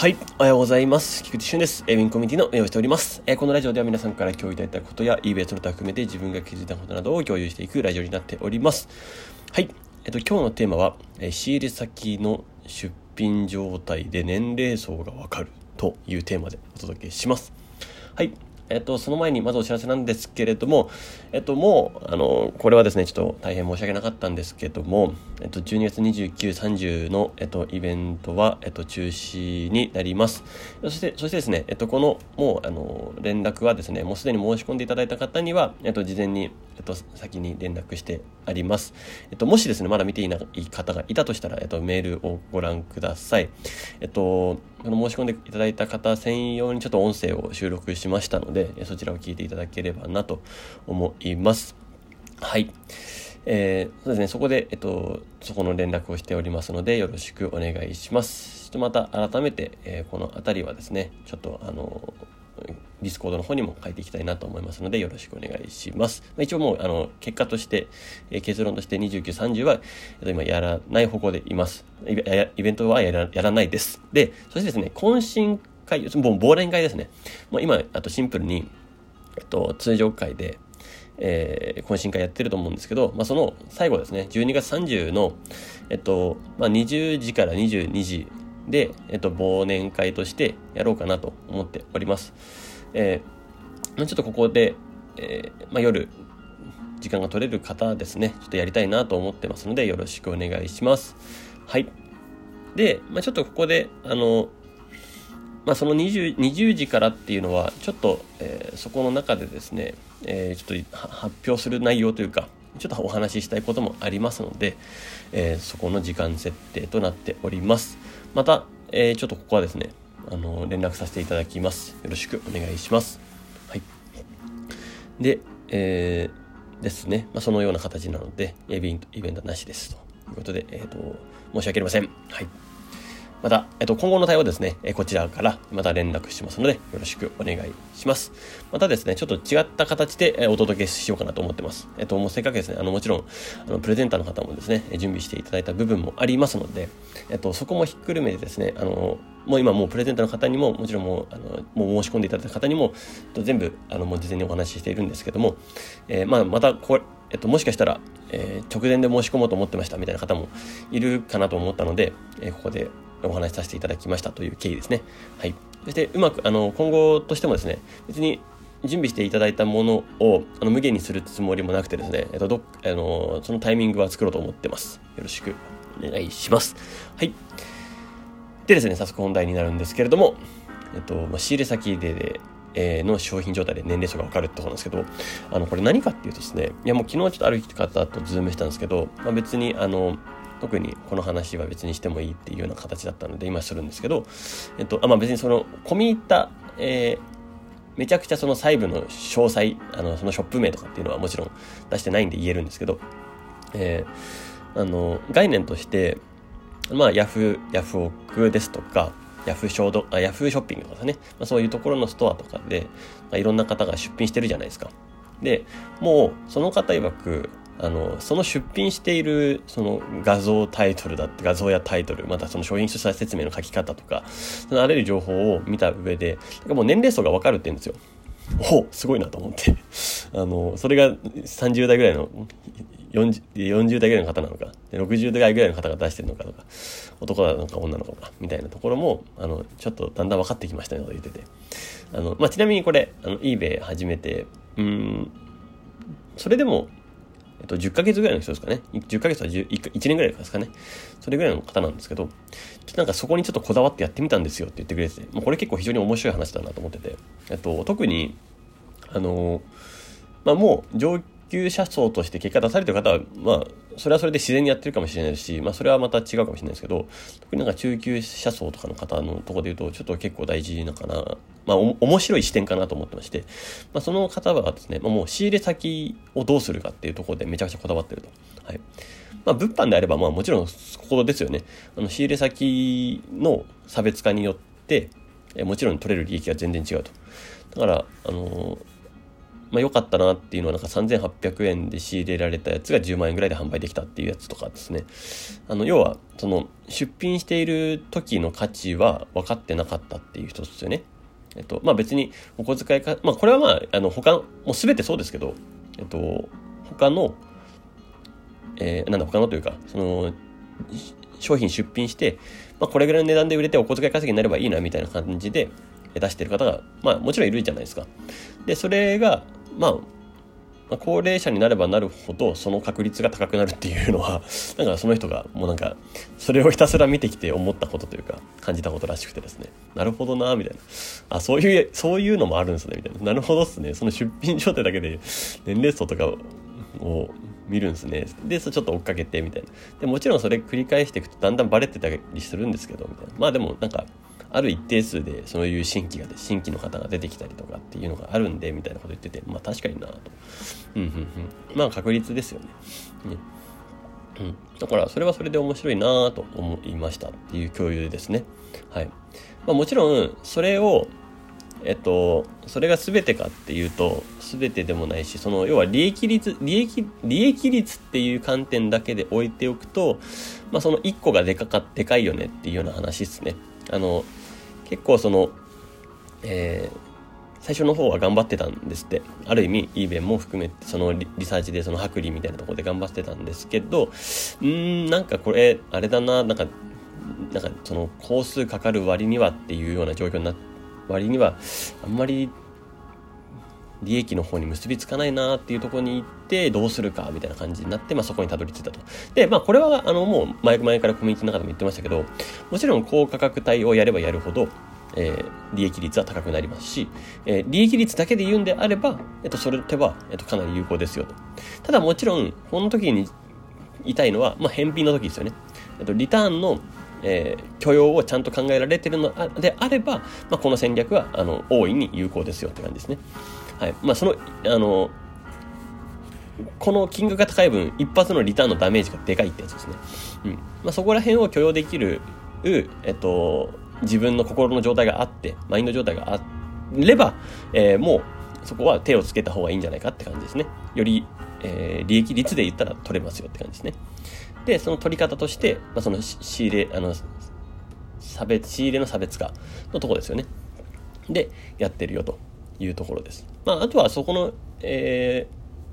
はい。おはようございます。菊池俊です。えウィンコミュニティの運営をしております。えこのラジオでは皆さんから共有いただいたことや eBay その他含めて自分が気づいたことなどを共有していくラジオになっております。はい。えっと、今日のテーマは、え仕入れ先の出品状態で年齢層がわかるというテーマでお届けします。はい。えっと、その前にまずお知らせなんですけれども、えっと、もう、あの、これはですね、ちょっと大変申し訳なかったんですけども、えっと、12月29、30の、えっと、イベントは、えっと、中止になります。そして、そしてですね、えっと、この、もう、あの、連絡はですね、もうすでに申し込んでいただいた方には、えっと、事前に、えっと、先に連絡してあります。えっと、もしですね、まだ見ていない方がいたとしたら、えっと、メールをご覧ください。えっと、この申し込んでいただいた方専用にちょっと音声を収録しましたので、そちらを聞いていただければなと思います。はい。えー、そうですね、そこで、えっと、そこの連絡をしておりますので、よろしくお願いします。ちょっとまた改めて、えー、この辺りはですね、ちょっとあの、 Discord の方にも書いていきたいなと思いますので、よろしくお願いします。まあ、一応もう、あの、結果として、えー、結論として29、30は、えっと、今やらない方向でいます。イベントはやらやらないです。で、そしてですね、懇親会、もう忘年会ですね。まあ、今、あとシンプルに、えっと、通常会で、えー、懇親会やってると思うんですけど、まあ、その最後ですね、12月30の、えっと、まあ、20時から22時で、えっと、忘年会としてやろうかなと思っております。えー、ちょっとここで、えー、まあ、夜、時間が取れる方ですね、ちょっとやりたいなと思ってますので、よろしくお願いします。はい。で、まあ、ちょっとここで、あの、まあ、その 20, 20時からっていうのは、ちょっと、えー、そこの中でですね、えー、ちょっと発表する内容というか、ちょっとお話ししたいこともありますので、えー、そこの時間設定となっております。また、えー、ちょっとここはですね、あの、連絡させていただきます。よろしくお願いします。はい。で、えー、ですね、まあ、そのような形なので、イベント、イベントなしです。ということで、えっ、ー、と、申し訳ありません。はい。また、えっと、今後の対応ですね、えこちらからまた連絡しますので、よろしくお願いします。またですね、ちょっと違った形で、えお届けしようかなと思ってます。えっと、もうせっかくですね、あの、もちろん、あの、プレゼンターの方もですね、準備していただいた部分もありますので、えっと、そこもひっくるめてですね、あの、もう今もうプレゼンターの方にも、もちろんもう、あの、もう申し込んでいただいた方にも、と全部、あの、もう事前にお話ししているんですけども、えー、まあ、また、これ、えっと、もしかしたら、えー、直前で申し込もうと思ってましたみたいな方もいるかなと思ったので、えー、ここでお話しさせていただきましたという経緯ですね。はい。そして、うまく、あの、今後としてもですね、別に準備していただいたものをあの無限にするつもりもなくてですね、えっと、どあのそのタイミングは作ろうと思ってます。よろしくお願いします。はい。でですね、早速本題になるんですけれども、えっと、ま、仕入れ先でで、えー、の商品状態で年齢層がわかるってことなんですけど、あの、これ何かっていうとですね、いやもう昨日ちょっとある方とズームしたんですけど、まあ、別に、あの、特にこの話は別にしてもいいっていうような形だったので今するんですけど、えっと、あまあ別にその込み入った、えー、めちゃくちゃその細部の詳細、あの、そのショップ名とかっていうのはもちろん出してないんで言えるんですけど、えー、あの、概念として、まあ、ヤフー、ヤフオクですとか、ヤフーショード、あヤフーショッピングとかね、まあ、そういうところのストアとかで、まあ、いろんな方が出品してるじゃないですか。で、もう、その方曰く、あの、その出品している、その画像タイトルだって、画像やタイトル、またその商品出社説明の書き方とか、そのあらゆる情報を見た上で、もう年齢層がわかるって言うんですよ。おすごいなと思って。あの、それが30代ぐらいの 40, 40代ぐらいの方なのか、60代ぐらいの方が出してるのかとか、男なのか女なのか、みたいなところも、あの、ちょっとだんだん分かってきましたね、と言ってて。あの、まあ、ちなみにこれ、あの、eBay 始めて、うん、それでも、えっと、10ヶ月ぐらいの人ですかね。10ヶ月は 1, 1年ぐらいですかね。それぐらいの方なんですけど、ちょっとなんかそこにちょっとこだわってやってみたんですよって言ってくれてて、もうこれ結構非常に面白い話だなと思ってて、えっと、特に、あの、まあ、もう上級者層として結果出されてる方は、まあ、それはそれで自然にやってるかもしれないし、まあ、それはまた違うかもしれないですけど、特になんか中級者層とかの方のところで言うと、ちょっと結構大事なかな、まあ、面白い視点かなと思ってまして、まあ、その方はですね、まあ、もう仕入れ先をどうするかっていうところでめちゃくちゃこだわってると。はい。まあ、物販であれば、まあ、もちろん、ここですよね。あの、仕入れ先の差別化によって、えもちろん取れる利益が全然違うと。だから、あのまあ良かったなっていうのはなんか3800円で仕入れられたやつが10万円ぐらいで販売できたっていうやつとかですね。あの、要は、その、出品している時の価値は分かってなかったっていう一つですよね。えっと、まあ別にお小遣いか、まあこれはまあ、あの、他、もう全てそうですけど、えっと、他の、えー、なんだ、他のというか、その、商品出品して、まあこれぐらいの値段で売れてお小遣い稼ぎになればいいなみたいな感じで、出してる方が、まあもちろんいるじゃないですか。で、それが、まあ、ま高齢者になればなるほどその確率が高くなるっていうのは なんかその人がもうなんかそれをひたすら見てきて思ったことというか感じたことらしくてですね。なるほどなみたいな。あそういうそういうのもあるんですねみたいな。なるほどっすね。その出品状態だけで年齢層とかを見るんですね。でそちょっと追っかけてみたいな。でもちろんそれ繰り返していくとだんだんバレてたりするんですけどみたいな。まあでもなんかある一定数でそういう新規が新規の方が出てきたりとかっていうのがあるんでみたいなこと言っててまあ確かになとうんうんうんまあ確率ですよねねうん、だからそれはそれで面白いなと思いましたっていう共有ですね。はい。まあ、もちろんそれをえっとそれが全てかっていうと全てでもないしその要は利益率利益利益率っていう観点だけで置いておくとまあその1個がでかかでかいよねっていうような話ですね。あの結構その、えー、最初の方は頑張ってたんですって。ある意味、イーベンも含めて、そのリサーチでその剥離みたいなところで頑張ってたんですけど、うん、なんかこれ、あれだな、なんか、なんかその工数かかる割にはっていうような状況にな割には、あんまり利益の方に結びつかないなっていうところに行ってどうするかみたいな感じになって、まあ、そこにたどり着いたと。で、まあ、これはあのもう前々からコミュニティの中でも言ってましたけどもちろん高価格帯をやればやるほどえー、利益率は高くなりますし、えー、利益率だけで言うんであれば、えっと、それでは、えっと、かなり有効ですよと。ただもちろん、この時に言いたいのは、まあ、返品の時ですよね。えっと、リターンの、えー、許容をちゃんと考えられてるのであれば、まあ、この戦略は、あの、大いに有効ですよって感じですね。はい。まあ、その、あの、この金額が高い分、一発のリターンのダメージがでかいってやつですね。うん。まあ、そこら辺を許容できる、えっと、自分の心の状態があって、マインド状態があれば、えー、もう、そこは手をつけた方がいいんじゃないかって感じですね。より、えー、利益率で言ったら取れますよって感じですね。で、その取り方として、まあ、その仕入れ、あの、差別、仕入れの差別化のとこですよね。で、やってるよと。いうところです。まあ、あとはそこの、え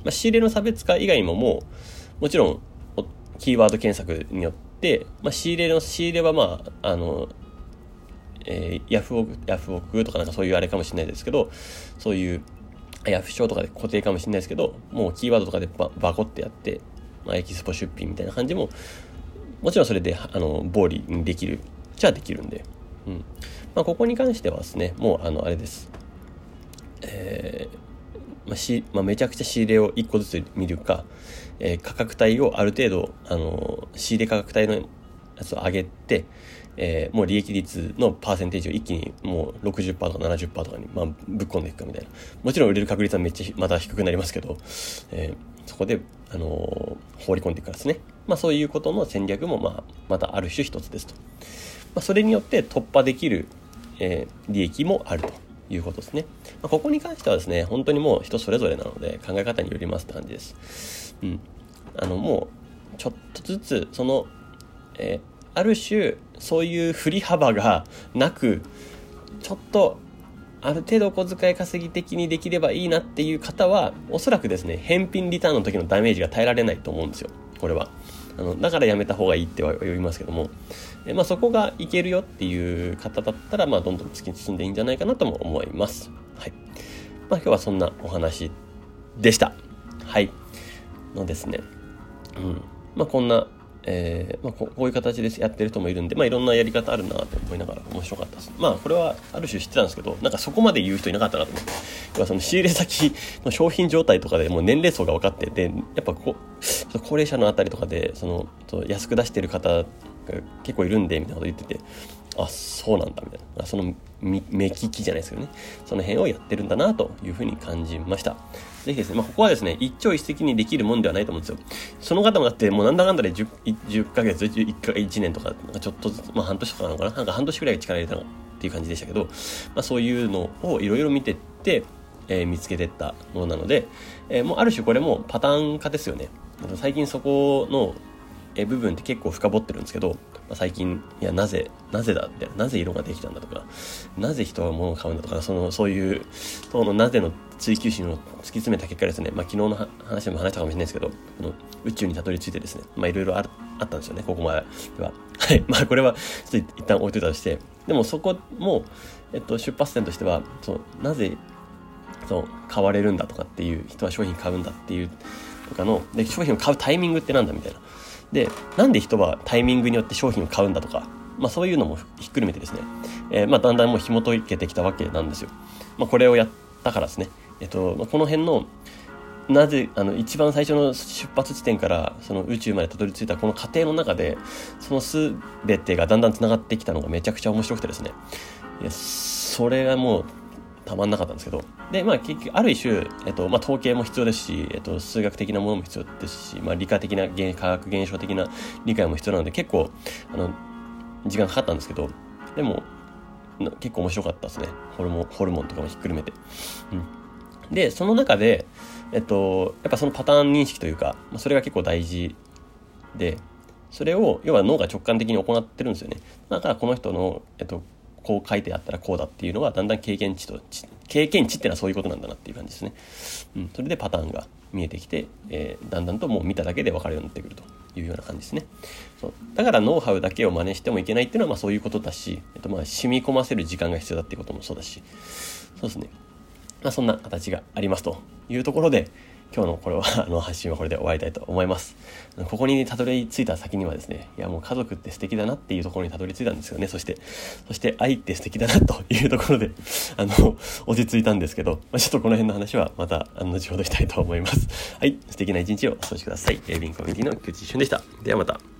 ー、まあ、仕入れの差別化以外ももう、もちろん、キーワード検索によって、まあ、仕入れの、仕入れはまあ、あの、えー、ヤフオク、ヤフオクとかなんかそういうあれかもしれないですけど、そういう、ヤフショーとかで固定かもしれないですけど、もうキーワードとかでババコってやって、まあ、エキスポ出品みたいな感じも、もちろんそれで、あの、暴利にできる、じゃあできるんで、うん。まあ、ここに関してはですね、もう、あの、あれです。えーまあしまあ、めちゃくちゃ仕入れを1個ずつ見るか、えー、価格帯をある程度、あの仕入れ価格帯のやつを上げて、えー、もう利益率のパーセンテージを一気にもう60%とか70%とかに、まあ、ぶっ込んでいくかみたいな。もちろん売れる確率はめっちゃまた低くなりますけど、えー、そこで、あのー、放り込んでいくからですね。まあそういうことの戦略も、まあ、またある種一つですと。まあ、それによって突破できる、え、利益もあると。いうことですね。まあ、ここに関してはですね、本当にもう人それぞれなので考え方によりますって感じです。うん。あの、もう、ちょっとずつ、その、えー、ある種、そういう振り幅が なく、ちょっと、ある程度小遣い稼ぎ的にできればいいなっていう方は、おそらくですね、返品リターンの時のダメージが耐えられないと思うんですよ。これは。あのだからやめた方がいいっては言いますけども、えまあ、そこがいけるよっていう方だったら、まあ、どんどん突き進んでいいんじゃないかなとも思います。はい。まあ、今日はそんなお話でした。はい。のですね。うん。まあ、こんなえー、まあ、こういう形でやってる人もいるんで、まあ、いろんなやり方あるなと思いながら面白かったです。まあ、これはある種知ってたんですけど、なんかそこまで言う人いなかったなと思って。要はその仕入れ先の商品状態とかでもう年齢層が分かってて、やっぱこう高齢者のあたりとかで、その、安く出してる方が結構いるんで、みたいなこと言ってて、あ、そうなんだ、みたいな。その目利きじゃないですけどね。その辺をやってるんだなというふうに感じました。ぜひですね、まあ、ここはですね、一朝一夕にできるもんではないと思うんですよ。その方もだって、もうなんだかんだで 10, 10ヶ月、1, か1年とか、なんかちょっとずつ、まあ半年とかなのかななんか半年くらい力入れたのっていう感じでしたけど、まあそういうのをいろいろ見てって、えー、見つけてったものなので、えー、もうある種これもパターン化ですよね。最近そこの、部分って結構深掘ってるんですけど、ま、最近、いや、なぜ、なぜだみたいな、なぜ色ができたんだとか、なぜ人は物を買うんだとか、その、そういう、そのなぜの追求心を突き詰めた結果ですね、まあ、昨日の話でも話したかもしれないですけど、あの宇宙にたどり着いてですね、まあ、いろいろあったんですよね、ここまでは。はい。まあ、これは、ちょっと一旦置いといたとして、でもそこも、えっと、出発点としては、そう、なぜ、そう、買われるんだとかっていう、人は商品買うんだっていう、とかの、で、商品を買うタイミングってなんだみたいな。で、なんで人はタイミングによって商品を買うんだとか、まあそういうのもひっくるめてですね、えー、まあだんだんもう紐解けてきたわけなんですよ。まあこれをやったからですね、えっと、この辺の、なぜ、あの、一番最初の出発地点からその宇宙までたどり着いたこの過程の中で、その全てがだんだん繋がってきたのがめちゃくちゃ面白くてですね、いや、それがもうたまんなかったんですけど、で、まあ結局、ある種、えっと、まあ統計も必要ですし、えっと、数学的なものも必要ですし、まあ理科的な、科学現象的な理解も必要なので、結構、あの、時間かかったんですけど、でも、結構面白かったですね。ホルモン、ホルモンとかもひっくるめて。うん。で、その中で、えっと、やっぱそのパターン認識というか、まあ、それが結構大事で、それを、要は脳が直感的に行ってるんですよね。だからこの人の、えっと、こう書いてあったらこうだっていうのがだんだん経験値と経験値ってのはそういうことなんだなっていう感じですね。うん、それでパターンが見えてきて、えー、だんだんともう見ただけで分かるようになってくるというような感じですね。そうだからノウハウだけを真似してもいけないっていうのはまあそういうことだし、えっと、まあ染み込ませる時間が必要だっていうこともそうだし、そうですね。まあそんな形がありますというところで、今日のこれは、あの、発信はこれで終わりたいと思います。ここにたどり着いた先にはですね、いやもう家族って素敵だなっていうところにたどり着いたんですよね。そして、そして愛って素敵だなというところで、あの、落ち着いたんですけど、まあ、ちょっとこの辺の話はまた、あの、後ほどしたいと思います。はい、素敵な一日をお過ごしください。エビンコミュニティの菊池俊でした。ではまた。